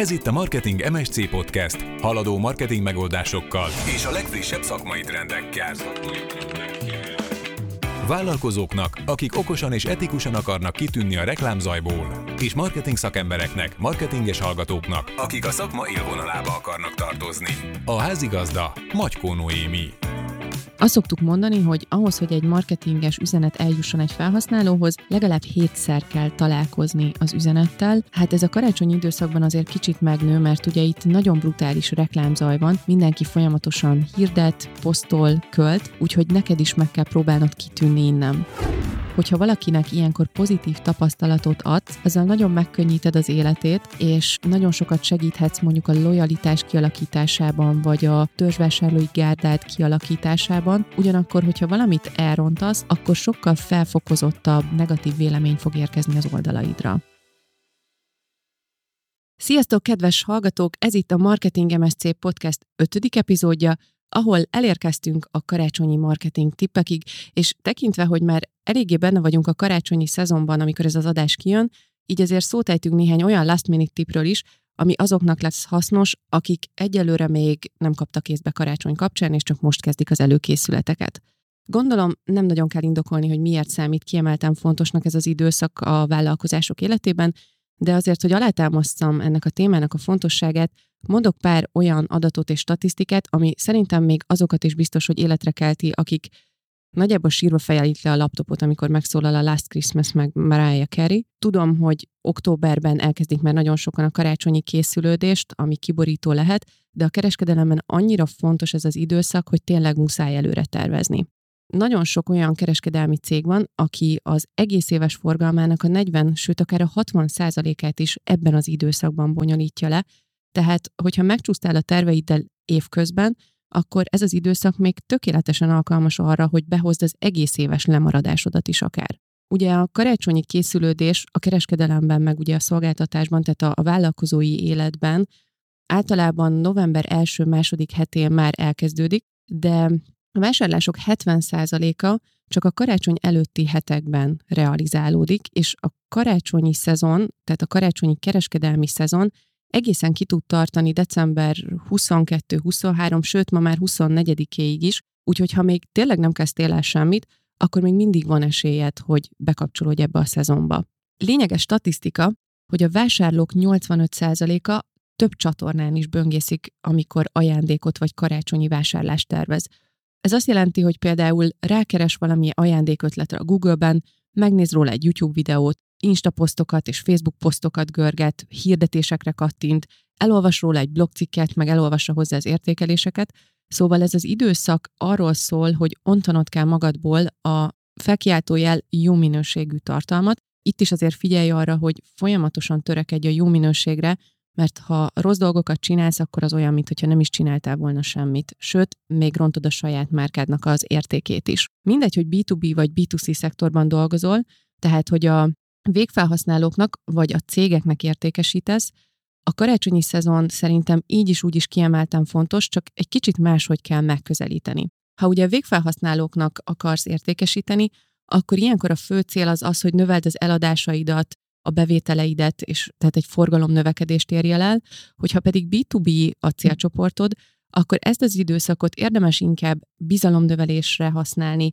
Ez itt a Marketing MSC Podcast, haladó marketing megoldásokkal és a legfrissebb szakmai trendekkel. Vállalkozóknak, akik okosan és etikusan akarnak kitűnni a reklámzajból, és marketing szakembereknek, marketinges hallgatóknak, akik a szakma élvonalába akarnak tartozni. A házigazda Magykó Noémi. Azt szoktuk mondani, hogy ahhoz, hogy egy marketinges üzenet eljusson egy felhasználóhoz, legalább hétszer kell találkozni az üzenettel. Hát ez a karácsonyi időszakban azért kicsit megnő, mert ugye itt nagyon brutális reklámzaj van, mindenki folyamatosan hirdet, posztol, költ, úgyhogy neked is meg kell próbálnod kitűnni innen hogyha valakinek ilyenkor pozitív tapasztalatot adsz, azzal nagyon megkönnyíted az életét, és nagyon sokat segíthetsz mondjuk a lojalitás kialakításában, vagy a törzsvásárlói gárdát kialakításában. Ugyanakkor, hogyha valamit elrontasz, akkor sokkal felfokozottabb negatív vélemény fog érkezni az oldalaidra. Sziasztok, kedves hallgatók! Ez itt a Marketing MSC Podcast 5. epizódja, ahol elérkeztünk a karácsonyi marketing tippekig, és tekintve, hogy már eléggé benne vagyunk a karácsonyi szezonban, amikor ez az adás kijön, így azért szót ejtünk néhány olyan last minute tipről is, ami azoknak lesz hasznos, akik egyelőre még nem kaptak kézbe karácsony kapcsán, és csak most kezdik az előkészületeket. Gondolom nem nagyon kell indokolni, hogy miért számít kiemelten fontosnak ez az időszak a vállalkozások életében, de azért, hogy alátámasztam ennek a témának a fontosságát, mondok pár olyan adatot és statisztikát, ami szerintem még azokat is biztos, hogy életre kelti, akik nagyjából sírva fejelik le a laptopot, amikor megszólal a Last Christmas meg Mariah Carey. Tudom, hogy októberben elkezdik már nagyon sokan a karácsonyi készülődést, ami kiborító lehet, de a kereskedelemben annyira fontos ez az időszak, hogy tényleg muszáj előre tervezni. Nagyon sok olyan kereskedelmi cég van, aki az egész éves forgalmának a 40, sőt akár a 60 át is ebben az időszakban bonyolítja le, tehát, hogyha megcsúsztál a terveiddel évközben, akkor ez az időszak még tökéletesen alkalmas arra, hogy behozd az egész éves lemaradásodat is akár. Ugye a karácsonyi készülődés a kereskedelemben, meg ugye a szolgáltatásban, tehát a, a vállalkozói életben általában november első-második hetén már elkezdődik, de a vásárlások 70%-a csak a karácsony előtti hetekben realizálódik, és a karácsonyi szezon, tehát a karácsonyi kereskedelmi szezon egészen ki tud tartani december 22-23, sőt ma már 24-éig is, úgyhogy ha még tényleg nem kezdtél el semmit, akkor még mindig van esélyed, hogy bekapcsolódj ebbe a szezonba. Lényeges statisztika, hogy a vásárlók 85%-a több csatornán is böngészik, amikor ajándékot vagy karácsonyi vásárlást tervez. Ez azt jelenti, hogy például rákeres valami ajándékötletre a Google-ben, megnéz róla egy YouTube videót, Insta posztokat és Facebook posztokat görget, hirdetésekre kattint, elolvas róla egy blogcikket, meg elolvassa hozzá az értékeléseket. Szóval ez az időszak arról szól, hogy ontanod kell magadból a felkiáltójel jó minőségű tartalmat. Itt is azért figyelj arra, hogy folyamatosan törekedj a jó minőségre, mert ha rossz dolgokat csinálsz, akkor az olyan, mintha nem is csináltál volna semmit. Sőt, még rontod a saját márkádnak az értékét is. Mindegy, hogy B2B vagy B2C szektorban dolgozol, tehát hogy a végfelhasználóknak vagy a cégeknek értékesítesz, a karácsonyi szezon szerintem így is úgy is kiemelten fontos, csak egy kicsit máshogy kell megközelíteni. Ha ugye a végfelhasználóknak akarsz értékesíteni, akkor ilyenkor a fő cél az az, hogy növeld az eladásaidat, a bevételeidet, és tehát egy forgalom növekedést érjel el, hogyha pedig B2B a célcsoportod, akkor ezt az időszakot érdemes inkább bizalomnövelésre használni,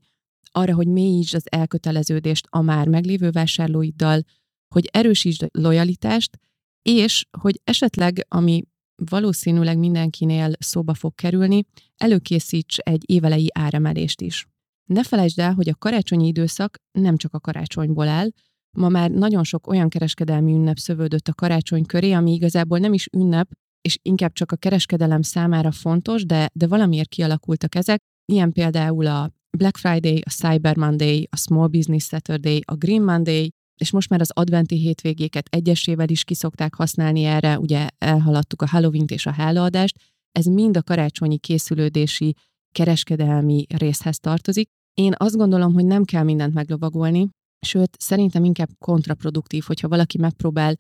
arra, hogy mélyítsd az elköteleződést a már meglévő vásárlóiddal, hogy erősítsd a lojalitást, és hogy esetleg, ami valószínűleg mindenkinél szóba fog kerülni, előkészíts egy évelei áremelést is. Ne felejtsd el, hogy a karácsonyi időszak nem csak a karácsonyból áll, ma már nagyon sok olyan kereskedelmi ünnep szövődött a karácsony köré, ami igazából nem is ünnep, és inkább csak a kereskedelem számára fontos, de, de valamiért kialakultak ezek, ilyen például a Black Friday, a Cyber Monday, a Small Business Saturday, a Green Monday, és most már az adventi hétvégéket egyesével is kiszokták használni erre, ugye elhaladtuk a halloween és a hálaadást, ez mind a karácsonyi készülődési, kereskedelmi részhez tartozik. Én azt gondolom, hogy nem kell mindent meglovagolni, sőt, szerintem inkább kontraproduktív, hogyha valaki megpróbál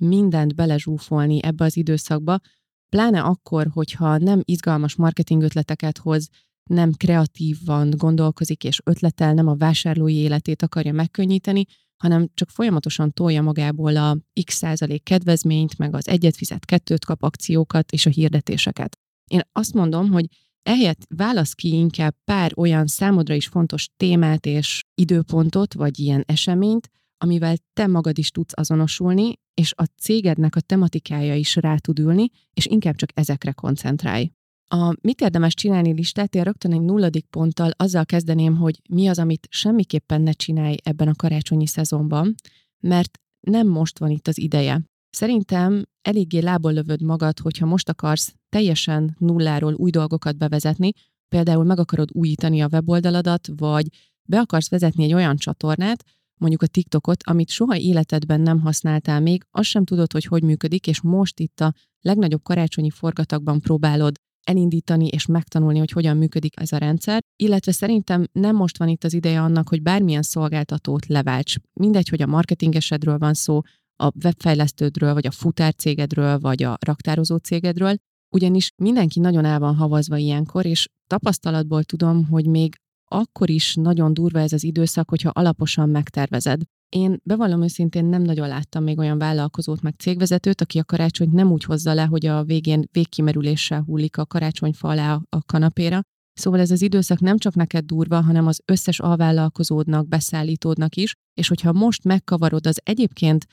mindent belezsúfolni ebbe az időszakba, pláne akkor, hogyha nem izgalmas marketing ötleteket hoz, nem kreatívan gondolkozik és ötletel, nem a vásárlói életét akarja megkönnyíteni, hanem csak folyamatosan tolja magából a x százalék kedvezményt, meg az egyet fizet, kettőt kap akciókat és a hirdetéseket. Én azt mondom, hogy ehelyett válasz ki inkább pár olyan számodra is fontos témát és időpontot, vagy ilyen eseményt, amivel te magad is tudsz azonosulni, és a cégednek a tematikája is rá tud ülni, és inkább csak ezekre koncentrálj. A mit érdemes csinálni listát, én rögtön egy nulladik ponttal azzal kezdeném, hogy mi az, amit semmiképpen ne csinálj ebben a karácsonyi szezonban, mert nem most van itt az ideje. Szerintem eléggé lából lövöd magad, hogyha most akarsz teljesen nulláról új dolgokat bevezetni, például meg akarod újítani a weboldaladat, vagy be akarsz vezetni egy olyan csatornát, mondjuk a TikTokot, amit soha életedben nem használtál még, azt sem tudod, hogy hogy működik, és most itt a legnagyobb karácsonyi forgatagban próbálod elindítani és megtanulni, hogy hogyan működik ez a rendszer, illetve szerintem nem most van itt az ideje annak, hogy bármilyen szolgáltatót leválts. Mindegy, hogy a marketingesedről van szó, a webfejlesztődről, vagy a futárcégedről, vagy a raktározó cégedről, ugyanis mindenki nagyon el van havazva ilyenkor, és tapasztalatból tudom, hogy még akkor is nagyon durva ez az időszak, hogyha alaposan megtervezed. Én bevallom őszintén nem nagyon láttam még olyan vállalkozót, meg cégvezetőt, aki a karácsonyt nem úgy hozza le, hogy a végén végkimerüléssel hullik a karácsonyfa alá a kanapéra. Szóval ez az időszak nem csak neked durva, hanem az összes alvállalkozódnak, beszállítódnak is, és hogyha most megkavarod az egyébként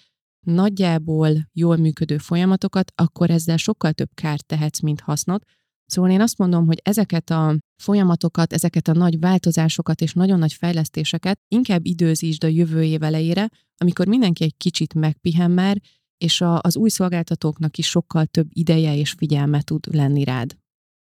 nagyjából jól működő folyamatokat, akkor ezzel sokkal több kárt tehetsz, mint hasznot. Szóval én azt mondom, hogy ezeket a folyamatokat, ezeket a nagy változásokat és nagyon nagy fejlesztéseket inkább időzítsd a jövő év elejére, amikor mindenki egy kicsit megpihen már, és a, az új szolgáltatóknak is sokkal több ideje és figyelme tud lenni rád.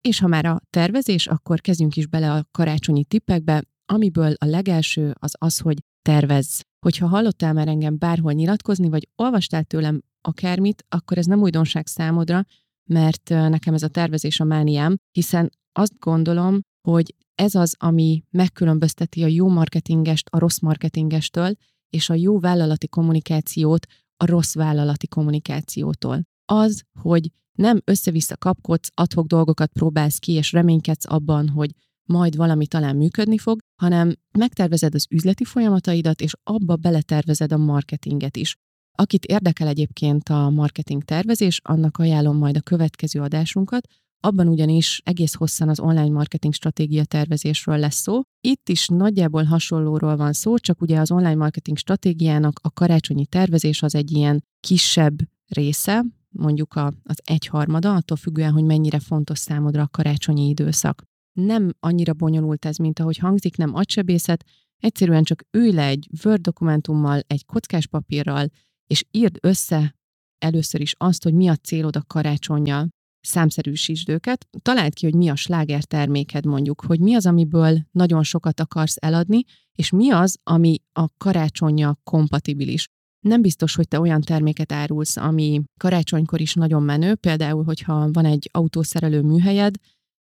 És ha már a tervezés, akkor kezdjünk is bele a karácsonyi tippekbe, amiből a legelső az az, hogy tervezz. Hogyha hallottál már engem bárhol nyilatkozni, vagy olvastál tőlem akármit, akkor ez nem újdonság számodra, mert nekem ez a tervezés a mániám, hiszen azt gondolom, hogy ez az, ami megkülönbözteti a jó marketingest a rossz marketingestől, és a jó vállalati kommunikációt a rossz vállalati kommunikációtól. Az, hogy nem össze-vissza kapkodsz, adhok dolgokat próbálsz ki, és reménykedsz abban, hogy majd valami talán működni fog, hanem megtervezed az üzleti folyamataidat, és abba beletervezed a marketinget is. Akit érdekel egyébként a marketing tervezés, annak ajánlom majd a következő adásunkat, abban ugyanis egész hosszan az online marketing stratégia tervezésről lesz szó. Itt is nagyjából hasonlóról van szó, csak ugye az online marketing stratégiának a karácsonyi tervezés az egy ilyen kisebb része, mondjuk a, az egyharmada, attól függően, hogy mennyire fontos számodra a karácsonyi időszak. Nem annyira bonyolult ez, mint ahogy hangzik, nem agysebészet, egyszerűen csak ülj le egy Word dokumentummal, egy kockás papírral, és írd össze először is azt, hogy mi a célod a karácsonyjal. Számszerűsítsd őket, találd ki, hogy mi a sláger terméked mondjuk, hogy mi az, amiből nagyon sokat akarsz eladni, és mi az, ami a karácsonya kompatibilis. Nem biztos, hogy te olyan terméket árulsz, ami karácsonykor is nagyon menő, például, hogyha van egy autószerelő műhelyed,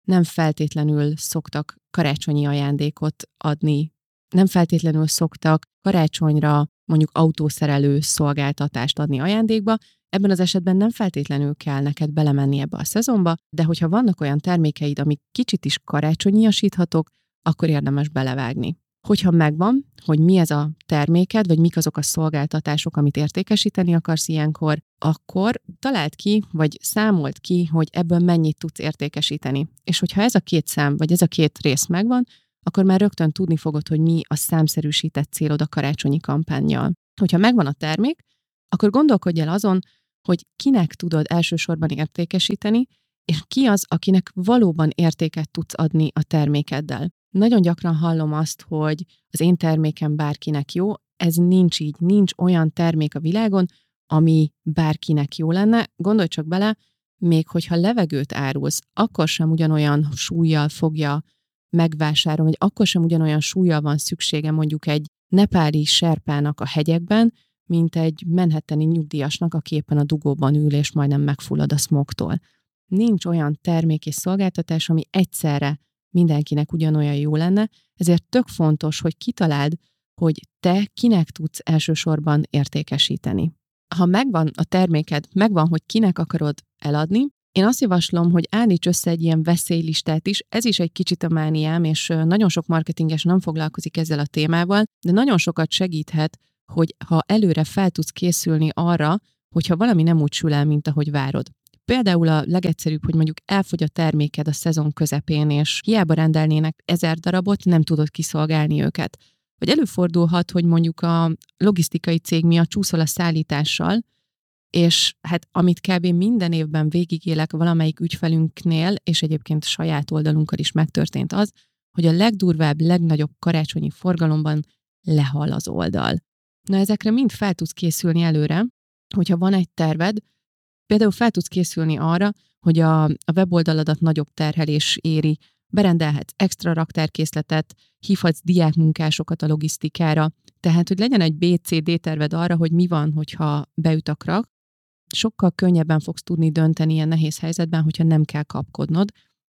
nem feltétlenül szoktak karácsonyi ajándékot adni, nem feltétlenül szoktak karácsonyra mondjuk autószerelő szolgáltatást adni ajándékba, ebben az esetben nem feltétlenül kell neked belemenni ebbe a szezonba, de hogyha vannak olyan termékeid, amik kicsit is karácsonyiasíthatók, akkor érdemes belevágni. Hogyha megvan, hogy mi ez a terméked, vagy mik azok a szolgáltatások, amit értékesíteni akarsz ilyenkor, akkor találd ki, vagy számolt ki, hogy ebből mennyit tudsz értékesíteni. És hogyha ez a két szám, vagy ez a két rész megvan, akkor már rögtön tudni fogod, hogy mi a számszerűsített célod a karácsonyi kampányjal. Hogyha megvan a termék, akkor gondolkodj el azon, hogy kinek tudod elsősorban értékesíteni, és ki az, akinek valóban értéket tudsz adni a termékeddel. Nagyon gyakran hallom azt, hogy az én termékem bárkinek jó, ez nincs így, nincs olyan termék a világon, ami bárkinek jó lenne. Gondolj csak bele, még hogyha levegőt árulsz, akkor sem ugyanolyan súlyjal fogja megvásárolni, hogy akkor sem ugyanolyan súlya van szüksége mondjuk egy nepáli serpának a hegyekben, mint egy menhetteni nyugdíjasnak, aki éppen a dugóban ül, és majdnem megfullad a smogtól. Nincs olyan termék és szolgáltatás, ami egyszerre mindenkinek ugyanolyan jó lenne, ezért tök fontos, hogy kitaláld, hogy te kinek tudsz elsősorban értékesíteni. Ha megvan a terméked, megvan, hogy kinek akarod eladni, én azt javaslom, hogy állíts össze egy ilyen veszélylistát is, ez is egy kicsit a mániám, és nagyon sok marketinges nem foglalkozik ezzel a témával, de nagyon sokat segíthet, hogy ha előre fel tudsz készülni arra, hogyha valami nem úgy sül el, mint ahogy várod. Például a legegyszerűbb, hogy mondjuk elfogy a terméked a szezon közepén, és hiába rendelnének ezer darabot, nem tudod kiszolgálni őket. Vagy előfordulhat, hogy mondjuk a logisztikai cég miatt csúszol a szállítással, és hát amit kb. minden évben végigélek valamelyik ügyfelünknél, és egyébként saját oldalunkkal is megtörtént az, hogy a legdurvább, legnagyobb karácsonyi forgalomban lehal az oldal. Na ezekre mind fel tudsz készülni előre, hogyha van egy terved, például fel tudsz készülni arra, hogy a, a weboldaladat nagyobb terhelés éri, berendelhetsz extra raktárkészletet, hívhatsz diákmunkásokat a logisztikára, tehát, hogy legyen egy BCD terved arra, hogy mi van, hogyha beüt a krak, sokkal könnyebben fogsz tudni dönteni ilyen nehéz helyzetben, hogyha nem kell kapkodnod,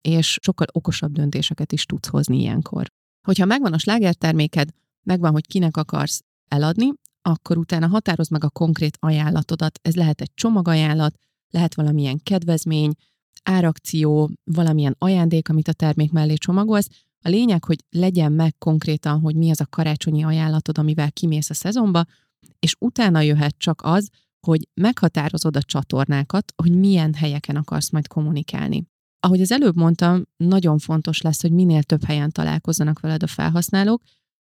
és sokkal okosabb döntéseket is tudsz hozni ilyenkor. Hogyha megvan a slágerterméked, megvan, hogy kinek akarsz eladni, akkor utána határozd meg a konkrét ajánlatodat. Ez lehet egy csomagajánlat, lehet valamilyen kedvezmény, árakció, valamilyen ajándék, amit a termék mellé csomagolsz. A lényeg, hogy legyen meg konkrétan, hogy mi az a karácsonyi ajánlatod, amivel kimész a szezonba, és utána jöhet csak az, hogy meghatározod a csatornákat, hogy milyen helyeken akarsz majd kommunikálni. Ahogy az előbb mondtam, nagyon fontos lesz, hogy minél több helyen találkozzanak veled a felhasználók,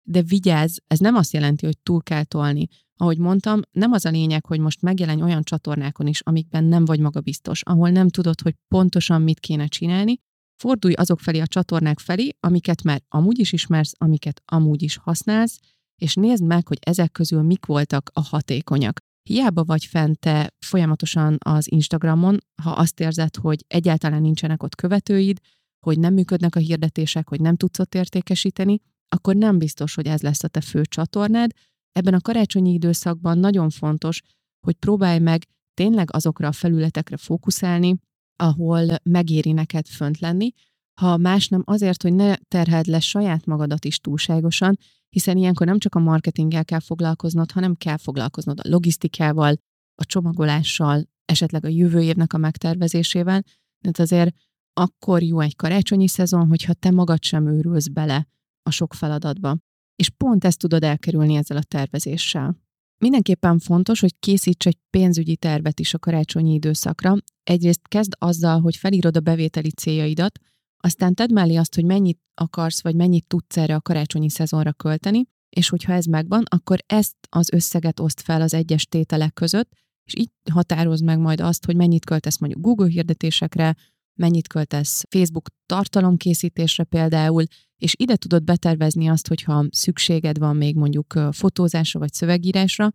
de vigyázz, ez nem azt jelenti, hogy túl kell tolni. Ahogy mondtam, nem az a lényeg, hogy most megjelenj olyan csatornákon is, amikben nem vagy magabiztos, ahol nem tudod, hogy pontosan mit kéne csinálni, fordulj azok felé a csatornák felé, amiket már amúgy is ismersz, amiket amúgy is használsz, és nézd meg, hogy ezek közül mik voltak a hatékonyak. Hiába vagy fent te folyamatosan az Instagramon, ha azt érzed, hogy egyáltalán nincsenek ott követőid, hogy nem működnek a hirdetések, hogy nem tudsz ott értékesíteni, akkor nem biztos, hogy ez lesz a te fő csatornád. Ebben a karácsonyi időszakban nagyon fontos, hogy próbálj meg tényleg azokra a felületekre fókuszálni, ahol megéri neked fönt lenni, ha más nem azért, hogy ne terheld le saját magadat is túlságosan, hiszen ilyenkor nem csak a marketinggel kell foglalkoznod, hanem kell foglalkoznod a logisztikával, a csomagolással, esetleg a jövő évnek a megtervezésével, de azért akkor jó egy karácsonyi szezon, hogyha te magad sem őrülsz bele a sok feladatba. És pont ezt tudod elkerülni ezzel a tervezéssel. Mindenképpen fontos, hogy készíts egy pénzügyi tervet is a karácsonyi időszakra. Egyrészt kezd azzal, hogy felírod a bevételi céljaidat, aztán tedd mellé azt, hogy mennyit akarsz, vagy mennyit tudsz erre a karácsonyi szezonra költeni, és hogyha ez megvan, akkor ezt az összeget oszt fel az egyes tételek között, és így határoz meg majd azt, hogy mennyit költesz mondjuk Google hirdetésekre, mennyit költesz Facebook tartalomkészítésre például, és ide tudod betervezni azt, hogyha szükséged van még mondjuk fotózásra vagy szövegírásra,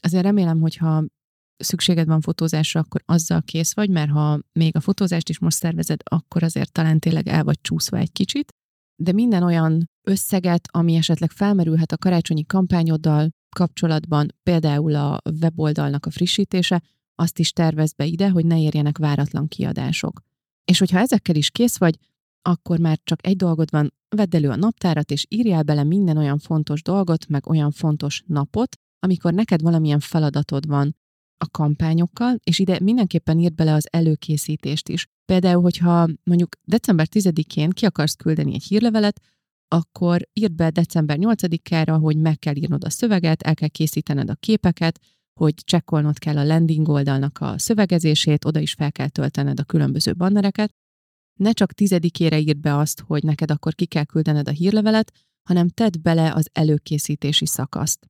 azért remélem, hogyha szükséged van fotózásra, akkor azzal kész vagy, mert ha még a fotózást is most szervezed, akkor azért talán tényleg el vagy csúszva egy kicsit. De minden olyan összeget, ami esetleg felmerülhet a karácsonyi kampányoddal kapcsolatban, például a weboldalnak a frissítése, azt is tervez be ide, hogy ne érjenek váratlan kiadások. És hogyha ezekkel is kész vagy, akkor már csak egy dolgod van, vedd elő a naptárat, és írjál bele minden olyan fontos dolgot, meg olyan fontos napot, amikor neked valamilyen feladatod van a kampányokkal, és ide mindenképpen írd bele az előkészítést is. Például, hogyha mondjuk december 10-én ki akarsz küldeni egy hírlevelet, akkor írd be december 8-ára, hogy meg kell írnod a szöveget, el kell készítened a képeket, hogy csekkolnod kell a landing oldalnak a szövegezését, oda is fel kell töltened a különböző bannereket. Ne csak tizedikére írd be azt, hogy neked akkor ki kell küldened a hírlevelet, hanem tedd bele az előkészítési szakaszt.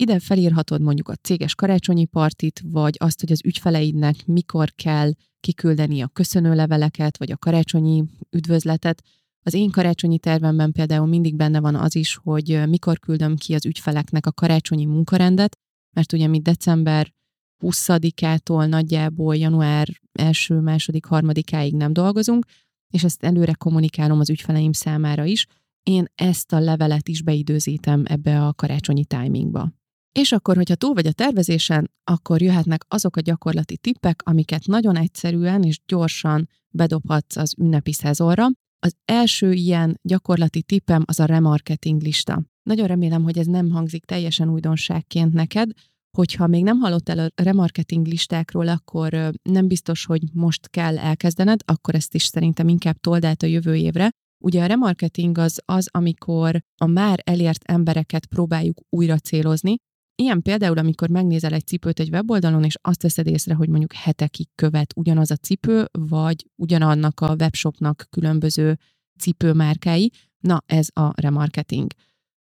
Ide felírhatod mondjuk a céges karácsonyi partit, vagy azt, hogy az ügyfeleidnek mikor kell kiküldeni a köszönőleveleket, vagy a karácsonyi üdvözletet. Az én karácsonyi tervemben például mindig benne van az is, hogy mikor küldöm ki az ügyfeleknek a karácsonyi munkarendet, mert ugye mi december 20-ától nagyjából január első, második, harmadikáig nem dolgozunk, és ezt előre kommunikálom az ügyfeleim számára is. Én ezt a levelet is beidőzítem ebbe a karácsonyi timingba. És akkor, hogyha túl vagy a tervezésen, akkor jöhetnek azok a gyakorlati tippek, amiket nagyon egyszerűen és gyorsan bedobhatsz az ünnepi szezonra. Az első ilyen gyakorlati tippem az a remarketing lista. Nagyon remélem, hogy ez nem hangzik teljesen újdonságként neked, hogyha még nem hallottál a remarketing listákról, akkor nem biztos, hogy most kell elkezdened, akkor ezt is szerintem inkább told át a jövő évre. Ugye a remarketing az az, amikor a már elért embereket próbáljuk újra célozni, Ilyen például, amikor megnézel egy cipőt egy weboldalon, és azt veszed észre, hogy mondjuk hetekig követ ugyanaz a cipő, vagy ugyanannak a webshopnak különböző cipőmárkái, na ez a remarketing.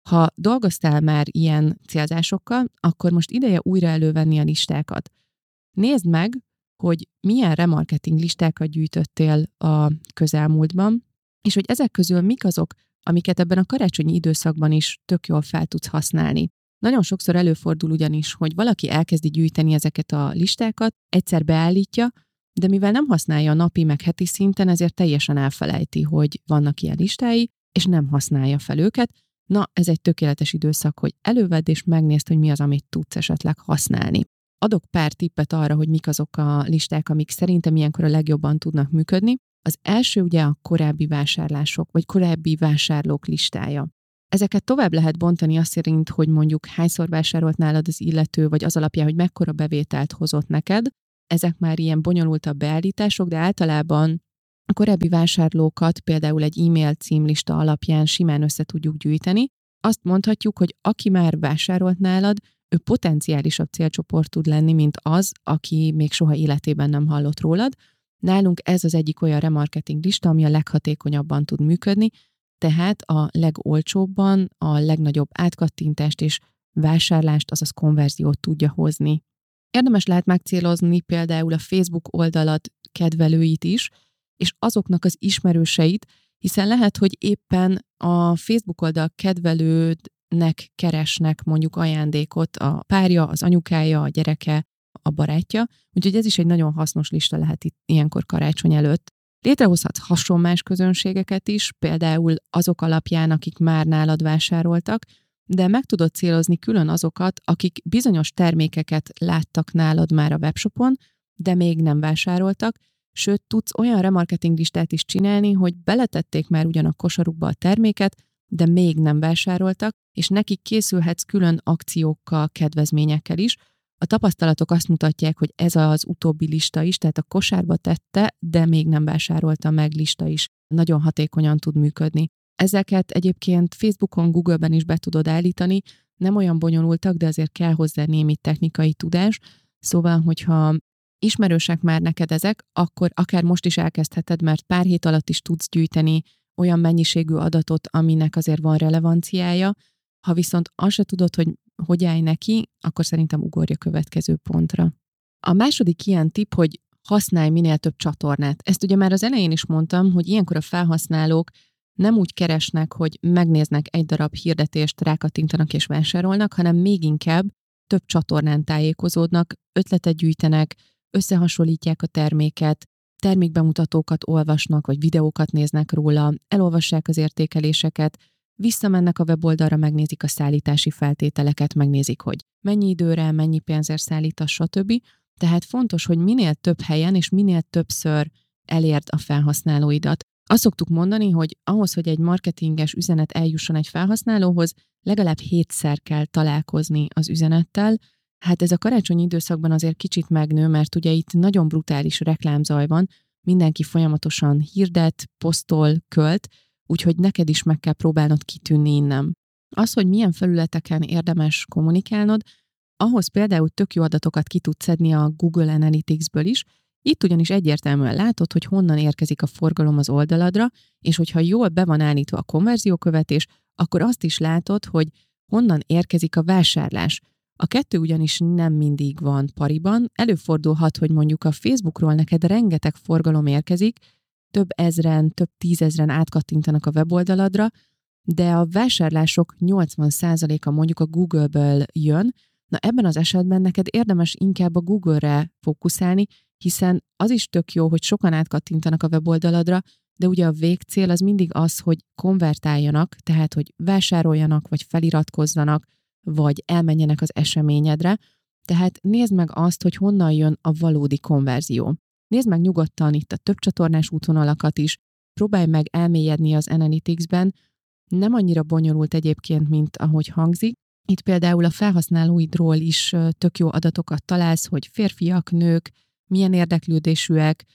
Ha dolgoztál már ilyen célzásokkal, akkor most ideje újra elővenni a listákat. Nézd meg, hogy milyen remarketing listákat gyűjtöttél a közelmúltban, és hogy ezek közül mik azok, amiket ebben a karácsonyi időszakban is tök jól fel tudsz használni. Nagyon sokszor előfordul ugyanis, hogy valaki elkezdi gyűjteni ezeket a listákat, egyszer beállítja, de mivel nem használja a napi meg heti szinten, ezért teljesen elfelejti, hogy vannak ilyen listái, és nem használja fel őket. Na, ez egy tökéletes időszak, hogy elővedd és megnézd, hogy mi az, amit tudsz esetleg használni. Adok pár tippet arra, hogy mik azok a listák, amik szerintem ilyenkor a legjobban tudnak működni. Az első ugye a korábbi vásárlások, vagy korábbi vásárlók listája. Ezeket tovább lehet bontani azt szerint, hogy mondjuk hányszor vásárolt nálad az illető, vagy az alapján, hogy mekkora bevételt hozott neked. Ezek már ilyen bonyolultabb beállítások, de általában a korábbi vásárlókat például egy e-mail címlista alapján simán össze tudjuk gyűjteni. Azt mondhatjuk, hogy aki már vásárolt nálad, ő potenciálisabb célcsoport tud lenni, mint az, aki még soha életében nem hallott rólad. Nálunk ez az egyik olyan remarketing lista, ami a leghatékonyabban tud működni, tehát a legolcsóbban a legnagyobb átkattintást és vásárlást, azaz konverziót tudja hozni. Érdemes lehet megcélozni például a Facebook oldalat kedvelőit is, és azoknak az ismerőseit, hiszen lehet, hogy éppen a Facebook oldal kedvelődnek keresnek mondjuk ajándékot a párja, az anyukája, a gyereke, a barátja, úgyhogy ez is egy nagyon hasznos lista lehet itt ilyenkor karácsony előtt. Létrehozhatsz hasonlás közönségeket is, például azok alapján, akik már nálad vásároltak, de meg tudod célozni külön azokat, akik bizonyos termékeket láttak nálad már a webshopon, de még nem vásároltak, sőt, tudsz olyan remarketing listát is csinálni, hogy beletették már ugyan a kosarukba a terméket, de még nem vásároltak, és nekik készülhetsz külön akciókkal, kedvezményekkel is, a tapasztalatok azt mutatják, hogy ez az utóbbi lista is, tehát a kosárba tette, de még nem vásárolta meg lista is nagyon hatékonyan tud működni. Ezeket egyébként Facebookon, Google-ben is be tudod állítani, nem olyan bonyolultak, de azért kell hozzá némi technikai tudás, szóval, hogyha ismerősek már neked ezek, akkor akár most is elkezdheted, mert pár hét alatt is tudsz gyűjteni olyan mennyiségű adatot, aminek azért van relevanciája. Ha viszont azt se tudod, hogy hogy állj neki, akkor szerintem ugorja következő pontra. A második ilyen tip, hogy használj minél több csatornát. Ezt ugye már az elején is mondtam, hogy ilyenkor a felhasználók nem úgy keresnek, hogy megnéznek egy darab hirdetést, rákattintanak és vásárolnak, hanem még inkább több csatornán tájékozódnak, ötletet gyűjtenek, összehasonlítják a terméket, termékbemutatókat olvasnak, vagy videókat néznek róla, elolvassák az értékeléseket, visszamennek a weboldalra, megnézik a szállítási feltételeket, megnézik, hogy mennyi időre, mennyi pénzért szállítasz, stb. Tehát fontos, hogy minél több helyen és minél többször elérd a felhasználóidat. Azt szoktuk mondani, hogy ahhoz, hogy egy marketinges üzenet eljusson egy felhasználóhoz, legalább hétszer kell találkozni az üzenettel. Hát ez a karácsonyi időszakban azért kicsit megnő, mert ugye itt nagyon brutális reklámzaj van, mindenki folyamatosan hirdet, posztol, költ, úgyhogy neked is meg kell próbálnod kitűnni innen. Az, hogy milyen felületeken érdemes kommunikálnod, ahhoz például tök jó adatokat ki tudsz szedni a Google Analytics-ből is, itt ugyanis egyértelműen látod, hogy honnan érkezik a forgalom az oldaladra, és hogyha jól be van állítva a konverziókövetés, akkor azt is látod, hogy honnan érkezik a vásárlás. A kettő ugyanis nem mindig van pariban. Előfordulhat, hogy mondjuk a Facebookról neked rengeteg forgalom érkezik, több ezren, több tízezren átkattintanak a weboldaladra, de a vásárlások 80%-a mondjuk a Google-ből jön, na ebben az esetben neked érdemes inkább a Google-re fókuszálni, hiszen az is tök jó, hogy sokan átkattintanak a weboldaladra, de ugye a végcél az mindig az, hogy konvertáljanak, tehát hogy vásároljanak, vagy feliratkozzanak, vagy elmenjenek az eseményedre, tehát nézd meg azt, hogy honnan jön a valódi konverzió. Nézd meg nyugodtan itt a több csatornás útvonalakat is, próbálj meg elmélyedni az Analytics-ben, nem annyira bonyolult egyébként, mint ahogy hangzik. Itt például a felhasználóidról is tök jó adatokat találsz, hogy férfiak, nők, milyen érdeklődésűek,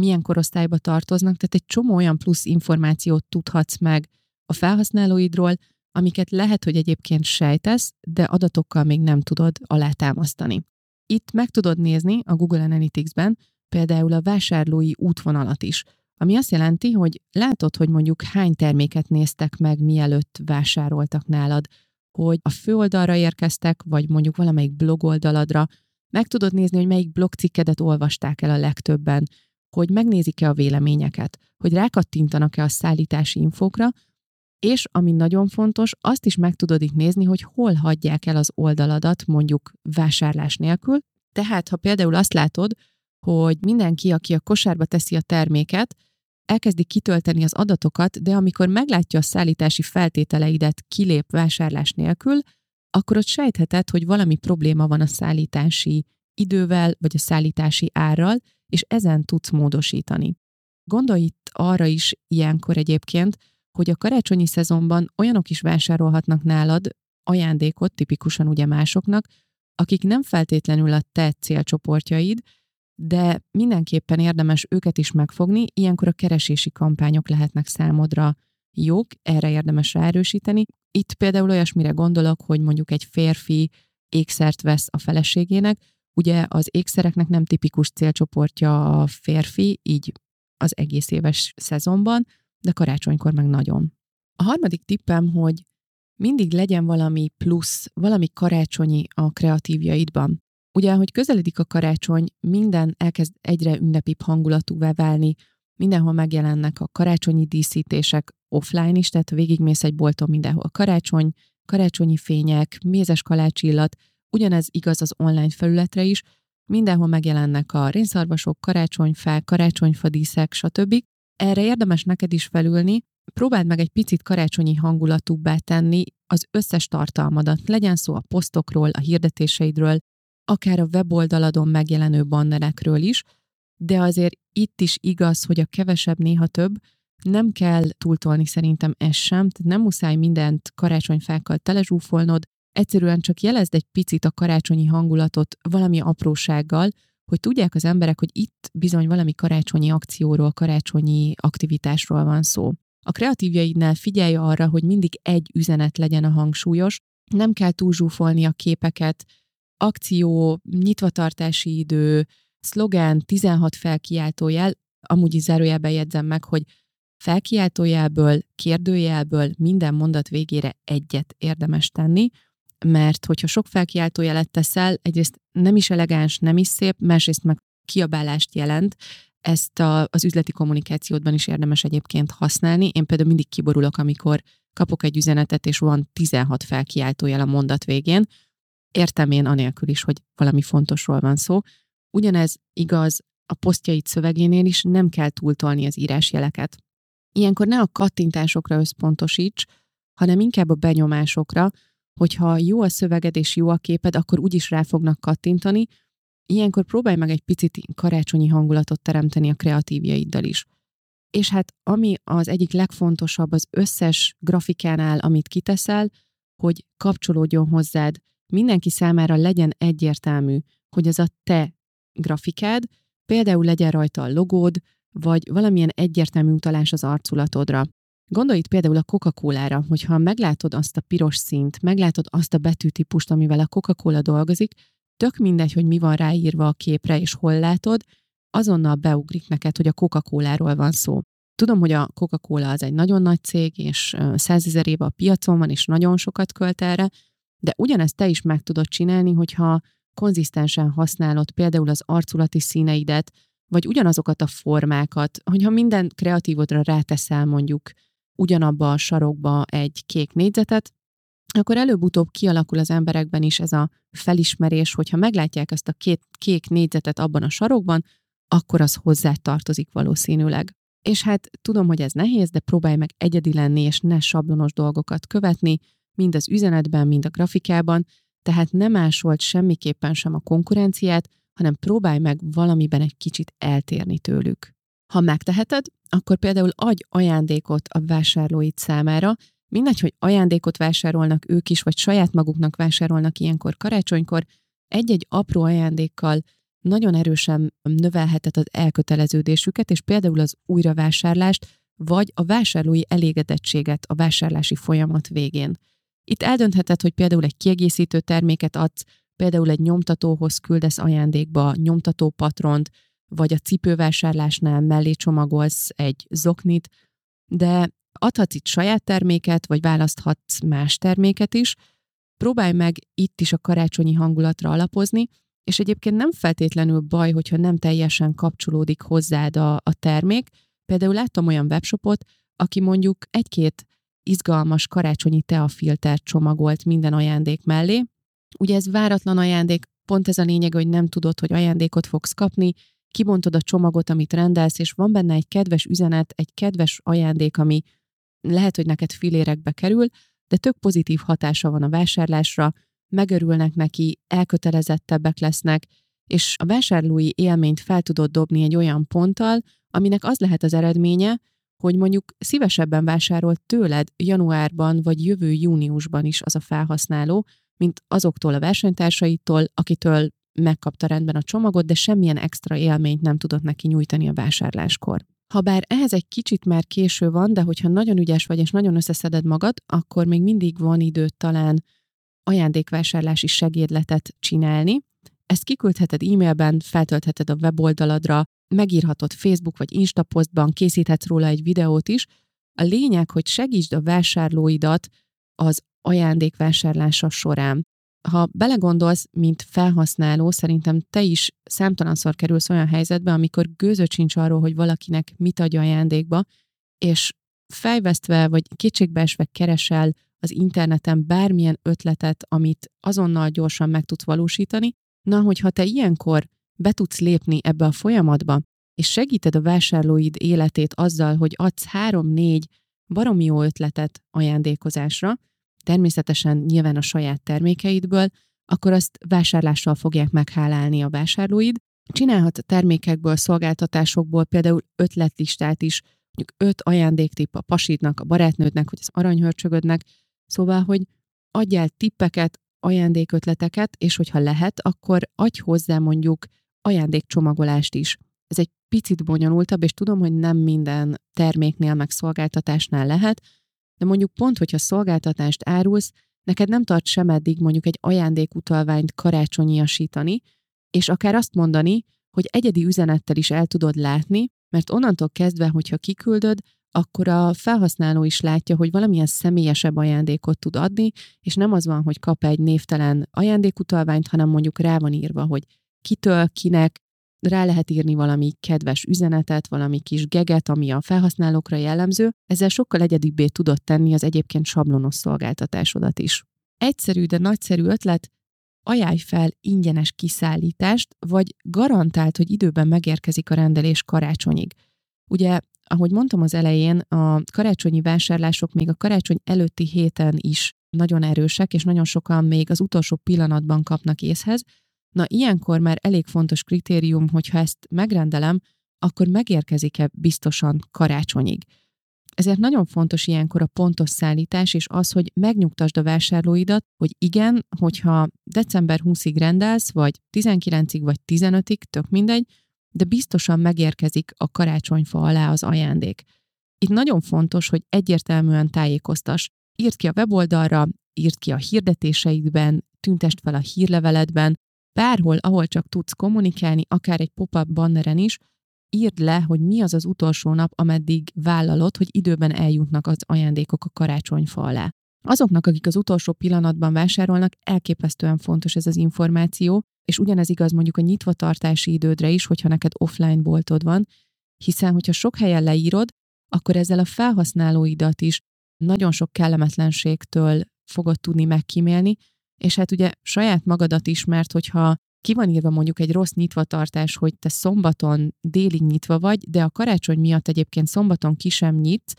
milyen korosztályba tartoznak, tehát egy csomó olyan plusz információt tudhatsz meg a felhasználóidról, amiket lehet, hogy egyébként sejtesz, de adatokkal még nem tudod alátámasztani. Itt meg tudod nézni a Google Analytics-ben például a vásárlói útvonalat is, ami azt jelenti, hogy látod, hogy mondjuk hány terméket néztek meg, mielőtt vásároltak nálad, hogy a főoldalra érkeztek, vagy mondjuk valamelyik blogoldaladra, meg tudod nézni, hogy melyik blogcikkedet olvasták el a legtöbben, hogy megnézik-e a véleményeket, hogy rákattintanak-e a szállítási infókra, és ami nagyon fontos, azt is meg tudod itt nézni, hogy hol hagyják el az oldaladat mondjuk vásárlás nélkül. Tehát, ha például azt látod, hogy mindenki, aki a kosárba teszi a terméket, elkezdi kitölteni az adatokat, de amikor meglátja a szállítási feltételeidet kilép vásárlás nélkül, akkor ott sejtheted, hogy valami probléma van a szállítási idővel, vagy a szállítási árral, és ezen tudsz módosítani. Gondolj itt arra is ilyenkor egyébként, hogy a karácsonyi szezonban olyanok is vásárolhatnak nálad ajándékot, tipikusan ugye másoknak, akik nem feltétlenül a te célcsoportjaid, de mindenképpen érdemes őket is megfogni, ilyenkor a keresési kampányok lehetnek számodra jók, erre érdemes ráerősíteni. Itt például olyasmire gondolok, hogy mondjuk egy férfi ékszert vesz a feleségének, ugye az ékszereknek nem tipikus célcsoportja a férfi, így az egész éves szezonban, de karácsonykor meg nagyon. A harmadik tippem, hogy mindig legyen valami plusz, valami karácsonyi a kreatívjaidban. Ugye, ahogy közeledik a karácsony, minden elkezd egyre ünnepibb hangulatúvá válni, mindenhol megjelennek a karácsonyi díszítések offline is, tehát végigmész egy bolton mindenhol karácsony, karácsonyi fények, mézes kalácsillat, ugyanez igaz az online felületre is, mindenhol megjelennek a rénszarvasok, karácsonyfák, karácsonyfadíszek, stb. Erre érdemes neked is felülni, próbáld meg egy picit karácsonyi hangulatúbbá tenni az összes tartalmadat, legyen szó a posztokról, a hirdetéseidről, akár a weboldaladon megjelenő bannerekről is, de azért itt is igaz, hogy a kevesebb néha több, nem kell túltolni szerintem ez sem, tehát nem muszáj mindent karácsonyfákkal telezsúfolnod, egyszerűen csak jelezd egy picit a karácsonyi hangulatot valami aprósággal, hogy tudják az emberek, hogy itt bizony valami karácsonyi akcióról, karácsonyi aktivitásról van szó. A kreatívjaidnál figyelj arra, hogy mindig egy üzenet legyen a hangsúlyos, nem kell túlzsúfolni a képeket, akció, nyitvatartási idő, szlogán, 16 felkiáltójel, amúgy is zárójelben jegyzem meg, hogy felkiáltójelből, kérdőjelből minden mondat végére egyet érdemes tenni, mert hogyha sok felkiáltójelet teszel, egyrészt nem is elegáns, nem is szép, másrészt meg kiabálást jelent, ezt a, az üzleti kommunikációdban is érdemes egyébként használni. Én például mindig kiborulok, amikor kapok egy üzenetet, és van 16 felkiáltójel a mondat végén. Értem én anélkül is, hogy valami fontosról van szó. Ugyanez igaz a posztjaid szövegénél is, nem kell túltolni az írásjeleket. Ilyenkor ne a kattintásokra összpontosíts, hanem inkább a benyomásokra, hogyha jó a szöveged és jó a képed, akkor úgyis rá fognak kattintani. Ilyenkor próbálj meg egy picit karácsonyi hangulatot teremteni a kreatívjaiddal is. És hát ami az egyik legfontosabb az összes grafikánál, amit kiteszel, hogy kapcsolódjon hozzád, mindenki számára legyen egyértelmű, hogy ez a te grafikád, például legyen rajta a logód, vagy valamilyen egyértelmű utalás az arculatodra. Gondolj itt például a Coca-Cola-ra, hogyha meglátod azt a piros színt, meglátod azt a betűtípust, amivel a Coca-Cola dolgozik, tök mindegy, hogy mi van ráírva a képre és hol látod, azonnal beugrik neked, hogy a Coca-Cola-ról van szó. Tudom, hogy a Coca-Cola az egy nagyon nagy cég, és százezer éve a piacon van, és nagyon sokat költ erre, de ugyanezt te is meg tudod csinálni, hogyha konzisztensen használod például az arculati színeidet, vagy ugyanazokat a formákat, hogyha minden kreatívodra ráteszel mondjuk ugyanabba a sarokba egy kék négyzetet, akkor előbb-utóbb kialakul az emberekben is ez a felismerés, hogyha meglátják ezt a két kék négyzetet abban a sarokban, akkor az hozzá tartozik valószínűleg. És hát tudom, hogy ez nehéz, de próbálj meg egyedi lenni, és ne sablonos dolgokat követni, mind az üzenetben, mind a grafikában, tehát nem másolt semmiképpen sem a konkurenciát, hanem próbálj meg valamiben egy kicsit eltérni tőlük. Ha megteheted, akkor például adj ajándékot a vásárlóid számára, mindegy, hogy ajándékot vásárolnak ők is, vagy saját maguknak vásárolnak ilyenkor karácsonykor, egy-egy apró ajándékkal nagyon erősen növelheted az elköteleződésüket, és például az újravásárlást vagy a vásárlói elégedettséget a vásárlási folyamat végén. Itt eldöntheted, hogy például egy kiegészítő terméket adsz, például egy nyomtatóhoz küldesz ajándékba nyomtató patront, vagy a cipővásárlásnál mellé csomagolsz egy zoknit, de adhatsz itt saját terméket, vagy választhatsz más terméket is. Próbálj meg itt is a karácsonyi hangulatra alapozni, és egyébként nem feltétlenül baj, hogyha nem teljesen kapcsolódik hozzád a, a termék. Például láttam olyan webshopot, aki mondjuk egy-két izgalmas karácsonyi teafilter csomagolt minden ajándék mellé. Ugye ez váratlan ajándék, pont ez a lényeg, hogy nem tudod, hogy ajándékot fogsz kapni, kibontod a csomagot, amit rendelsz, és van benne egy kedves üzenet, egy kedves ajándék, ami lehet, hogy neked filérekbe kerül, de tök pozitív hatása van a vásárlásra, megörülnek neki, elkötelezettebbek lesznek, és a vásárlói élményt fel tudod dobni egy olyan ponttal, aminek az lehet az eredménye, hogy mondjuk szívesebben vásárolt tőled januárban vagy jövő júniusban is az a felhasználó, mint azoktól a versenytársaitól, akitől megkapta rendben a csomagot, de semmilyen extra élményt nem tudott neki nyújtani a vásárláskor. Habár ehhez egy kicsit már késő van, de hogyha nagyon ügyes vagy és nagyon összeszeded magad, akkor még mindig van időt talán ajándékvásárlási segédletet csinálni. Ezt kiküldheted e-mailben, feltöltheted a weboldaladra, megírhatod Facebook vagy Insta posztban, készíthetsz róla egy videót is. A lényeg, hogy segítsd a vásárlóidat az ajándékvásárlása során. Ha belegondolsz, mint felhasználó, szerintem te is számtalanszor kerülsz olyan helyzetbe, amikor gőzöd sincs arról, hogy valakinek mit adja ajándékba, és fejvesztve vagy kétségbeesve keresel az interneten bármilyen ötletet, amit azonnal gyorsan meg tudsz valósítani, na, hogyha te ilyenkor be tudsz lépni ebbe a folyamatba, és segíted a vásárlóid életét azzal, hogy adsz három-négy baromi jó ötletet ajándékozásra, természetesen nyilván a saját termékeidből, akkor azt vásárlással fogják meghálálni a vásárlóid. Csinálhat termékekből, szolgáltatásokból például ötletlistát is, mondjuk öt ajándéktipp a pasidnak, a barátnődnek, vagy az aranyhörcsögödnek, szóval, hogy adjál tippeket, ajándékötleteket, és hogyha lehet, akkor adj hozzá mondjuk ajándékcsomagolást is. Ez egy picit bonyolultabb, és tudom, hogy nem minden terméknél meg szolgáltatásnál lehet, de mondjuk pont, hogyha szolgáltatást árulsz, neked nem tart sem eddig mondjuk egy ajándékutalványt karácsonyiasítani, és akár azt mondani, hogy egyedi üzenettel is el tudod látni, mert onnantól kezdve, hogyha kiküldöd, akkor a felhasználó is látja, hogy valamilyen személyesebb ajándékot tud adni, és nem az van, hogy kap egy névtelen ajándékutalványt, hanem mondjuk rá van írva, hogy kitől, kinek, rá lehet írni valami kedves üzenetet, valami kis geget, ami a felhasználókra jellemző, ezzel sokkal egyedibbé tudod tenni az egyébként sablonos szolgáltatásodat is. Egyszerű, de nagyszerű ötlet, ajánlj fel ingyenes kiszállítást, vagy garantált, hogy időben megérkezik a rendelés karácsonyig. Ugye, ahogy mondtam az elején, a karácsonyi vásárlások még a karácsony előtti héten is nagyon erősek, és nagyon sokan még az utolsó pillanatban kapnak észhez, Na, ilyenkor már elég fontos kritérium, hogyha ezt megrendelem, akkor megérkezik-e biztosan karácsonyig. Ezért nagyon fontos ilyenkor a pontos szállítás, és az, hogy megnyugtasd a vásárlóidat, hogy igen, hogyha december 20-ig rendelsz, vagy 19-ig, vagy 15-ig, tök mindegy, de biztosan megérkezik a karácsonyfa alá az ajándék. Itt nagyon fontos, hogy egyértelműen tájékoztas. Írd ki a weboldalra, írd ki a hirdetéseidben, tüntest fel a hírleveledben, bárhol, ahol csak tudsz kommunikálni, akár egy pop-up banneren is, írd le, hogy mi az az utolsó nap, ameddig vállalod, hogy időben eljutnak az ajándékok a karácsonyfa alá. Azoknak, akik az utolsó pillanatban vásárolnak, elképesztően fontos ez az információ, és ugyanez igaz mondjuk a nyitvatartási idődre is, hogyha neked offline boltod van, hiszen hogyha sok helyen leírod, akkor ezzel a felhasználóidat is nagyon sok kellemetlenségtől fogod tudni megkímélni, és hát ugye saját magadat is, mert hogyha ki van írva mondjuk egy rossz nyitvatartás, hogy te szombaton délig nyitva vagy, de a karácsony miatt egyébként szombaton ki sem nyitsz,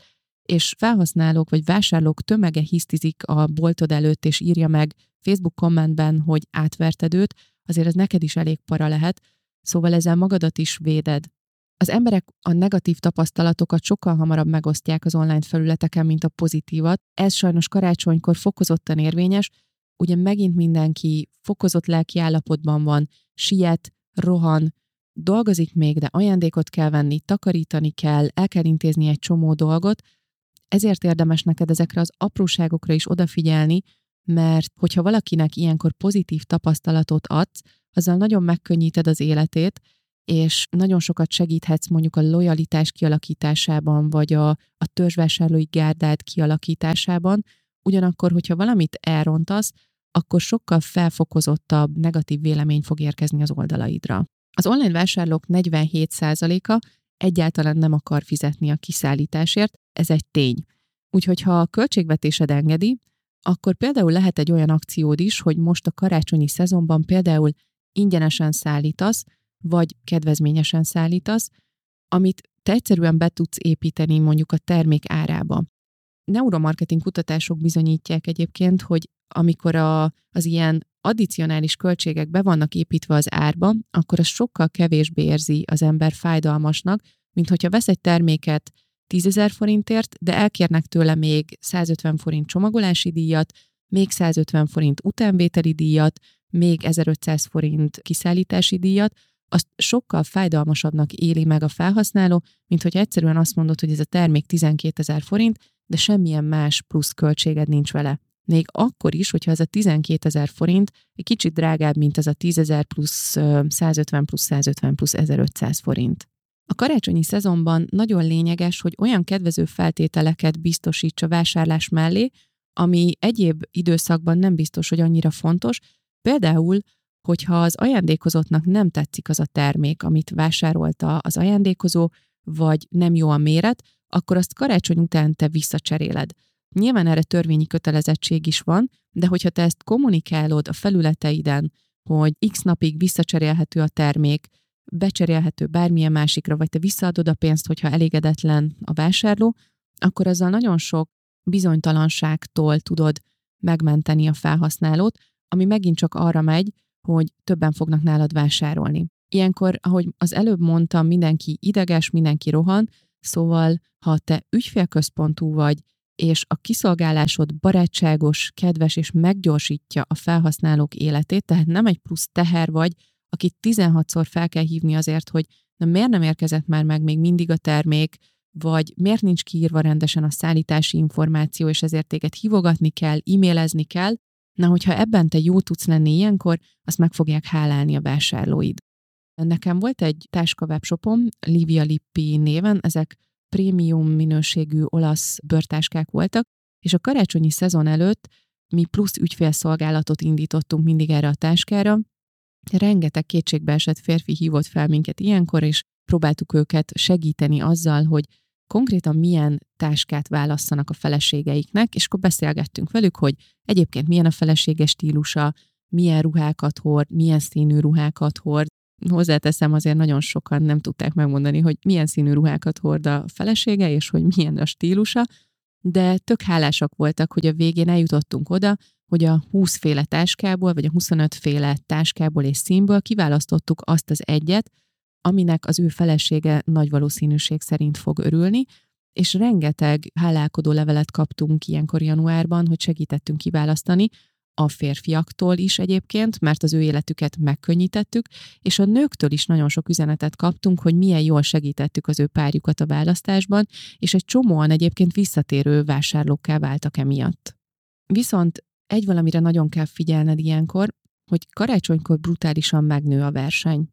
és felhasználók vagy vásárlók tömege hisztizik a boltod előtt, és írja meg Facebook kommentben, hogy átverted őt, azért ez neked is elég para lehet, szóval ezzel magadat is véded. Az emberek a negatív tapasztalatokat sokkal hamarabb megosztják az online felületeken, mint a pozitívat. Ez sajnos karácsonykor fokozottan érvényes, ugye megint mindenki fokozott lelki állapotban van, siet, rohan, dolgozik még, de ajándékot kell venni, takarítani kell, el kell intézni egy csomó dolgot, ezért érdemes neked ezekre az apróságokra is odafigyelni, mert hogyha valakinek ilyenkor pozitív tapasztalatot adsz, azzal nagyon megkönnyíted az életét, és nagyon sokat segíthetsz mondjuk a lojalitás kialakításában, vagy a, a törzsvásárlói gárdád kialakításában, ugyanakkor, hogyha valamit elrontasz, akkor sokkal felfokozottabb negatív vélemény fog érkezni az oldalaidra. Az online vásárlók 47%-a egyáltalán nem akar fizetni a kiszállításért, ez egy tény. Úgyhogy ha a költségvetésed engedi, akkor például lehet egy olyan akciód is, hogy most a karácsonyi szezonban például ingyenesen szállítasz, vagy kedvezményesen szállítasz, amit te egyszerűen be tudsz építeni mondjuk a termék árába. Neuromarketing kutatások bizonyítják egyébként, hogy amikor a, az ilyen addicionális költségek be vannak építve az árba, akkor az sokkal kevésbé érzi az ember fájdalmasnak, mint hogyha vesz egy terméket 10 ezer forintért, de elkérnek tőle még 150 forint csomagolási díjat, még 150 forint utánvételi díjat, még 1500 forint kiszállítási díjat, azt sokkal fájdalmasabbnak éli meg a felhasználó, mint hogy egyszerűen azt mondod, hogy ez a termék 12 ezer forint, de semmilyen más plusz költséged nincs vele. Még akkor is, hogyha ez a 12 ezer forint egy kicsit drágább, mint ez a 10 ezer plusz 150 plusz 150 plusz 1500 forint. A karácsonyi szezonban nagyon lényeges, hogy olyan kedvező feltételeket biztosíts a vásárlás mellé, ami egyéb időszakban nem biztos, hogy annyira fontos. Például, hogyha az ajándékozottnak nem tetszik az a termék, amit vásárolta az ajándékozó, vagy nem jó a méret, akkor azt karácsony után te visszacseréled. Nyilván erre törvényi kötelezettség is van, de hogyha te ezt kommunikálod a felületeiden, hogy x napig visszacserélhető a termék, becserélhető bármilyen másikra, vagy te visszaadod a pénzt, hogyha elégedetlen a vásárló, akkor azzal nagyon sok bizonytalanságtól tudod megmenteni a felhasználót, ami megint csak arra megy, hogy többen fognak nálad vásárolni. Ilyenkor, ahogy az előbb mondtam, mindenki ideges, mindenki rohan, szóval ha te ügyfélközpontú vagy, és a kiszolgálásod barátságos, kedves és meggyorsítja a felhasználók életét, tehát nem egy plusz teher vagy, akit 16-szor fel kell hívni azért, hogy na miért nem érkezett már meg még mindig a termék, vagy miért nincs kiírva rendesen a szállítási információ, és ezért téged hívogatni kell, e-mailezni kell, na hogyha ebben te jó tudsz lenni ilyenkor, azt meg fogják hálálni a vásárlóid. Nekem volt egy táskawebshopom, Livia Lippi néven, ezek prémium minőségű olasz bőrtáskák voltak, és a karácsonyi szezon előtt mi plusz ügyfélszolgálatot indítottunk mindig erre a táskára, Rengeteg kétségbeesett férfi hívott fel minket ilyenkor, és próbáltuk őket segíteni azzal, hogy konkrétan milyen táskát válasszanak a feleségeiknek, és akkor beszélgettünk velük, hogy egyébként milyen a feleséges stílusa, milyen ruhákat hord, milyen színű ruhákat hord. Hozzáteszem, azért nagyon sokan nem tudták megmondani, hogy milyen színű ruhákat hord a felesége, és hogy milyen a stílusa, de tök hálásak voltak, hogy a végén eljutottunk oda, hogy a 20 féle táskából, vagy a 25 féle táskából és színből kiválasztottuk azt az egyet, aminek az ő felesége nagy valószínűség szerint fog örülni, és rengeteg hálálkodó levelet kaptunk ilyenkor januárban, hogy segítettünk kiválasztani, a férfiaktól is egyébként, mert az ő életüket megkönnyítettük, és a nőktől is nagyon sok üzenetet kaptunk, hogy milyen jól segítettük az ő párjukat a választásban, és egy csomóan egyébként visszatérő vásárlókká váltak emiatt. Viszont egy valamire nagyon kell figyelned ilyenkor, hogy karácsonykor brutálisan megnő a verseny.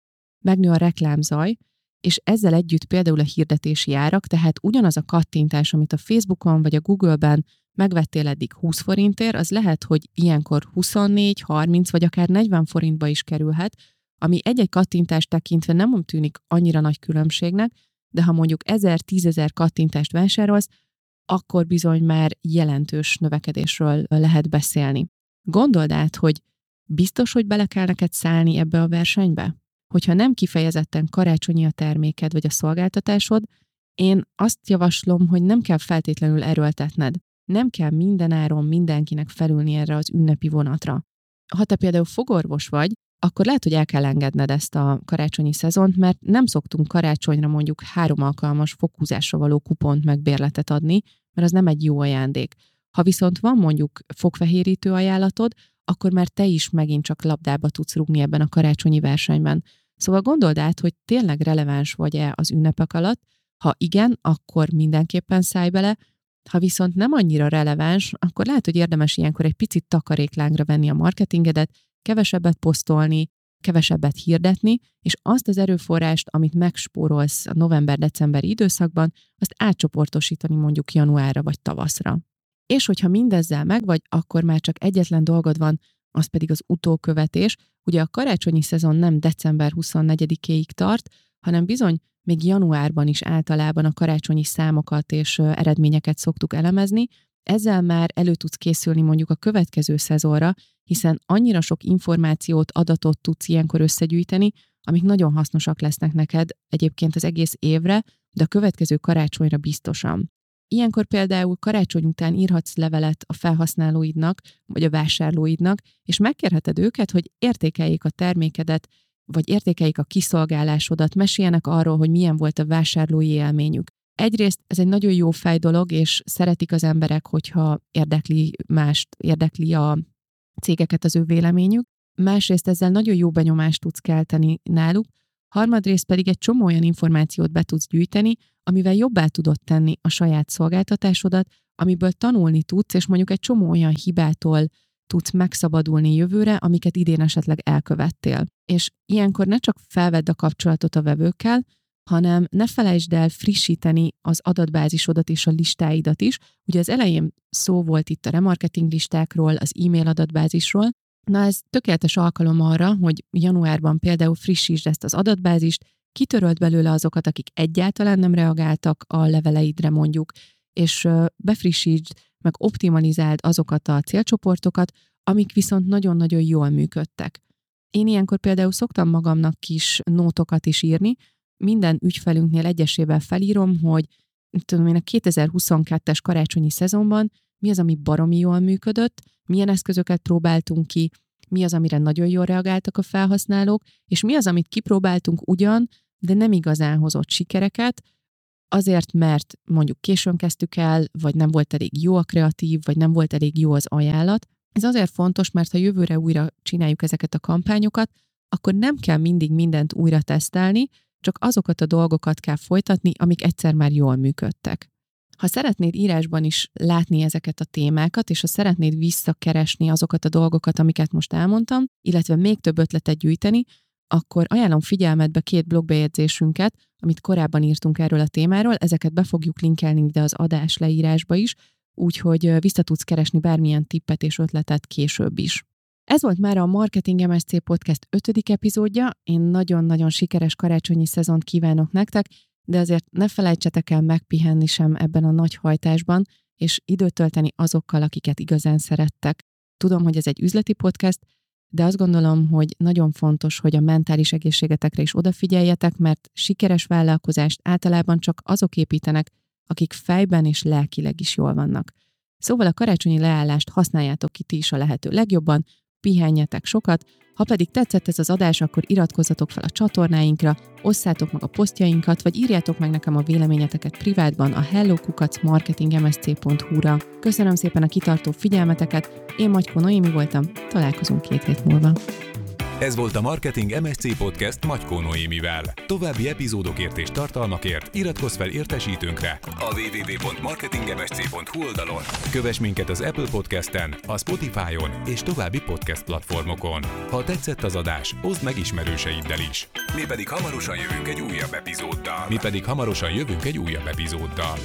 Megnő a reklámzaj, és ezzel együtt például a hirdetési árak, tehát ugyanaz a kattintás, amit a Facebookon vagy a Google-ben megvettél eddig 20 forintért, az lehet, hogy ilyenkor 24, 30 vagy akár 40 forintba is kerülhet, ami egy-egy kattintást tekintve nem tűnik annyira nagy különbségnek, de ha mondjuk 1000-10 ezer kattintást vásárolsz, akkor bizony már jelentős növekedésről lehet beszélni. Gondold át, hogy biztos, hogy bele kell neked szállni ebbe a versenybe? Hogyha nem kifejezetten karácsonyi a terméked vagy a szolgáltatásod, én azt javaslom, hogy nem kell feltétlenül erőltetned. Nem kell mindenáron mindenkinek felülni erre az ünnepi vonatra. Ha te például fogorvos vagy, akkor lehet, hogy el kell engedned ezt a karácsonyi szezont, mert nem szoktunk karácsonyra mondjuk három alkalmas fokhúzásra való kupont meg bérletet adni, mert az nem egy jó ajándék. Ha viszont van mondjuk fogfehérítő ajánlatod, akkor már te is megint csak labdába tudsz rúgni ebben a karácsonyi versenyben. Szóval gondold át, hogy tényleg releváns vagy-e az ünnepek alatt, ha igen, akkor mindenképpen szállj bele, ha viszont nem annyira releváns, akkor lehet, hogy érdemes ilyenkor egy picit takaréklángra venni a marketingedet, kevesebbet posztolni, kevesebbet hirdetni, és azt az erőforrást, amit megspórolsz a november-decemberi időszakban, azt átcsoportosítani mondjuk januárra vagy tavaszra. És hogyha mindezzel megvagy, akkor már csak egyetlen dolgod van, az pedig az utókövetés. Ugye a karácsonyi szezon nem december 24-éig tart, hanem bizony még januárban is általában a karácsonyi számokat és eredményeket szoktuk elemezni, ezzel már elő tudsz készülni mondjuk a következő szezonra, hiszen annyira sok információt, adatot tudsz ilyenkor összegyűjteni, amik nagyon hasznosak lesznek neked egyébként az egész évre, de a következő karácsonyra biztosan. Ilyenkor például karácsony után írhatsz levelet a felhasználóidnak, vagy a vásárlóidnak, és megkérheted őket, hogy értékeljék a termékedet, vagy értékeljék a kiszolgálásodat, meséljenek arról, hogy milyen volt a vásárlói élményük. Egyrészt ez egy nagyon jó fej dolog, és szeretik az emberek, hogyha érdekli mást, érdekli a cégeket az ő véleményük. Másrészt ezzel nagyon jó benyomást tudsz kelteni náluk, harmadrészt pedig egy csomó olyan információt be tudsz gyűjteni, amivel jobbá tudod tenni a saját szolgáltatásodat, amiből tanulni tudsz, és mondjuk egy csomó olyan hibától tudsz megszabadulni jövőre, amiket idén esetleg elkövettél. És ilyenkor ne csak felvedd a kapcsolatot a vevőkkel, hanem ne felejtsd el frissíteni az adatbázisodat és a listáidat is. Ugye az elején szó volt itt a remarketing listákról, az e-mail adatbázisról, Na ez tökéletes alkalom arra, hogy januárban például frissítsd ezt az adatbázist, kitöröld belőle azokat, akik egyáltalán nem reagáltak a leveleidre mondjuk, és befrissítsd, meg optimalizáld azokat a célcsoportokat, amik viszont nagyon-nagyon jól működtek. Én ilyenkor például szoktam magamnak kis nótokat is írni, minden ügyfelünknél egyesével felírom, hogy tudom én a 2022-es karácsonyi szezonban mi az, ami baromi jól működött, milyen eszközöket próbáltunk ki, mi az, amire nagyon jól reagáltak a felhasználók, és mi az, amit kipróbáltunk ugyan, de nem igazán hozott sikereket, azért, mert mondjuk későn kezdtük el, vagy nem volt elég jó a kreatív, vagy nem volt elég jó az ajánlat. Ez azért fontos, mert ha jövőre újra csináljuk ezeket a kampányokat, akkor nem kell mindig mindent újra tesztelni, csak azokat a dolgokat kell folytatni, amik egyszer már jól működtek. Ha szeretnéd írásban is látni ezeket a témákat, és ha szeretnéd visszakeresni azokat a dolgokat, amiket most elmondtam, illetve még több ötletet gyűjteni, akkor ajánlom figyelmetbe két blogbejegyzésünket, amit korábban írtunk erről a témáról, ezeket be fogjuk linkelni ide az adás leírásba is, úgyhogy vissza tudsz keresni bármilyen tippet és ötletet később is. Ez volt már a Marketing MSC Podcast 5. epizódja. Én nagyon-nagyon sikeres karácsonyi szezont kívánok nektek, de azért ne felejtsetek el megpihenni sem ebben a nagy hajtásban, és időt tölteni azokkal, akiket igazán szerettek. Tudom, hogy ez egy üzleti podcast, de azt gondolom, hogy nagyon fontos, hogy a mentális egészségetekre is odafigyeljetek, mert sikeres vállalkozást általában csak azok építenek, akik fejben és lelkileg is jól vannak. Szóval a karácsonyi leállást használjátok ki ti is a lehető legjobban, pihenjetek sokat, ha pedig tetszett ez az adás, akkor iratkozzatok fel a csatornáinkra, osszátok meg a posztjainkat, vagy írjátok meg nekem a véleményeteket privátban a hellokukacmarketingmsc.hu-ra. Köszönöm szépen a kitartó figyelmeteket, én Magyko Noémi voltam, találkozunk két hét múlva. Ez volt a Marketing MSC Podcast Magyko Noémivel. További epizódokért és tartalmakért iratkozz fel értesítőnkre a www.marketingmsc.hu oldalon. Kövess minket az Apple Podcast-en, a Spotify-on és további podcast platformokon. Ha tetszett az adás, oszd meg ismerőseiddel is. Mi pedig hamarosan jövünk egy újabb epizóddal. Mi pedig hamarosan jövünk egy újabb epizóddal.